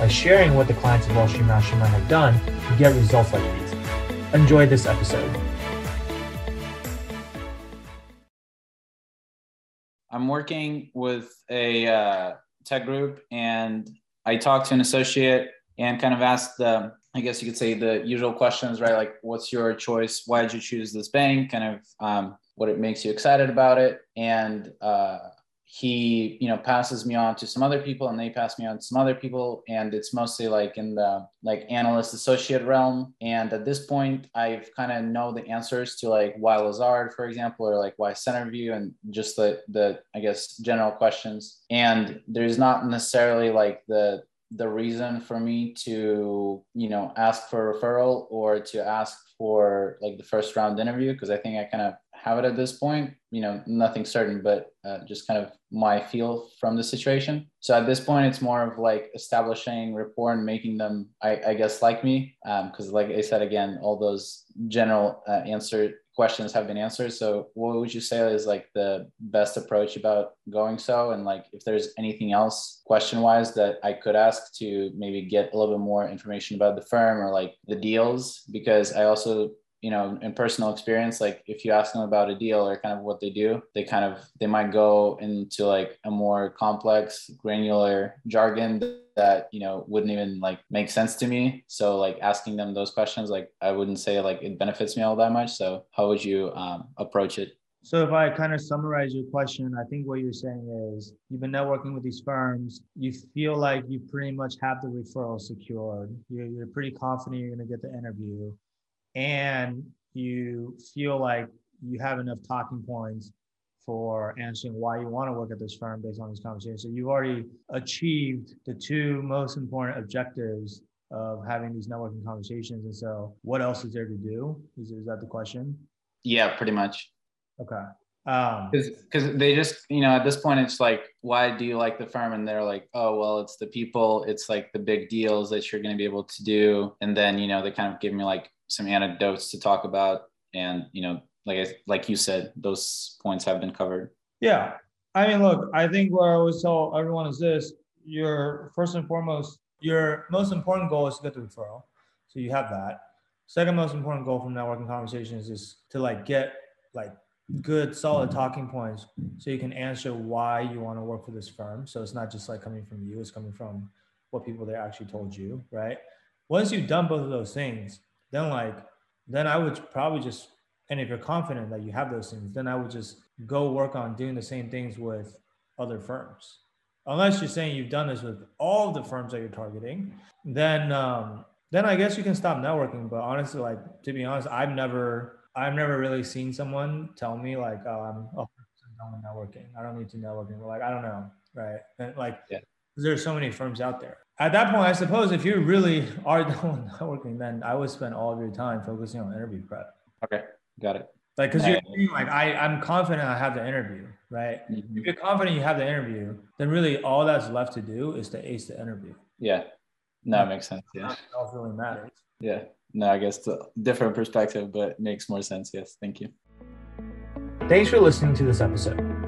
by sharing what the clients of Wall Street Mastermind have done to get results like these. Enjoy this episode. I'm working with a uh, tech group and I talked to an associate and kind of asked the, I guess you could say the usual questions, right? Like, what's your choice? Why did you choose this bank? Kind of um, what it makes you excited about it. And uh, he you know passes me on to some other people and they pass me on to some other people. And it's mostly like in the like analyst associate realm. And at this point i've kind of know the answers to like why lazard for example or like why centerview and just the the i guess general questions. And there's not necessarily like the the reason for me to you know ask for referral or to ask for like the first round interview. Because i think i kind of have it at this point. You know, nothing certain, but uh, just kind of my feel from the situation. So at this point, it's more of like establishing rapport and making them, I, I guess, like me. Because, um, like I said again, all those general uh, answer questions have been answered. So, what would you say is like the best approach about going so? And like, if there's anything else question wise that I could ask to maybe get a little bit more information about the firm or like the deals, because I also you know in personal experience like if you ask them about a deal or kind of what they do they kind of they might go into like a more complex granular jargon that you know wouldn't even like make sense to me so like asking them those questions like i wouldn't say like it benefits me all that much so how would you um, approach it so if I kind of summarize your question, I think what you're saying is you've been networking with these firms. You feel like you pretty much have the referral secured. You're, you're pretty confident you're going to get the interview and you feel like you have enough talking points for answering why you want to work at this firm based on this conversation. So you've already achieved the two most important objectives of having these networking conversations. And so what else is there to do? Is, is that the question? Yeah, pretty much. Okay. Because um, they just, you know, at this point, it's like, why do you like the firm? And they're like, oh, well, it's the people, it's like the big deals that you're going to be able to do. And then, you know, they kind of give me like some anecdotes to talk about. And you know like I, like you said those points have been covered. Yeah. I mean look i think what i always tell everyone is this. Your first and foremost your most important goal is to get the referral. So you have that. Second most important goal from networking conversations is to like get like good solid talking points so you can answer why you want to work for this firm. So it's not just like coming from you it's coming from what people they actually told you right? Once you've done both of those things then like then I would probably just and if you're confident that you have those things, then I would just go work on doing the same things with other firms. Unless you're saying you've done this with all the firms that you're targeting, then um, then I guess you can stop networking. But honestly, like to be honest, I've never I've never really seen someone tell me like um, oh, I'm done networking. I don't need to networking. Like I don't know, right? And like yeah. there's so many firms out there at that point, I suppose if you really are done networking, then I would spend all of your time focusing on interview prep. Okay, got it. Like, because you're like, I, I'm confident I have the interview, right? Mm-hmm. If you're confident you have the interview, then really all that's left to do is to ace the interview. Yeah, no, it makes sense. Yeah, all really matters. Yeah, no, I guess the different perspective, but makes more sense. Yes, thank you. Thanks for listening to this episode.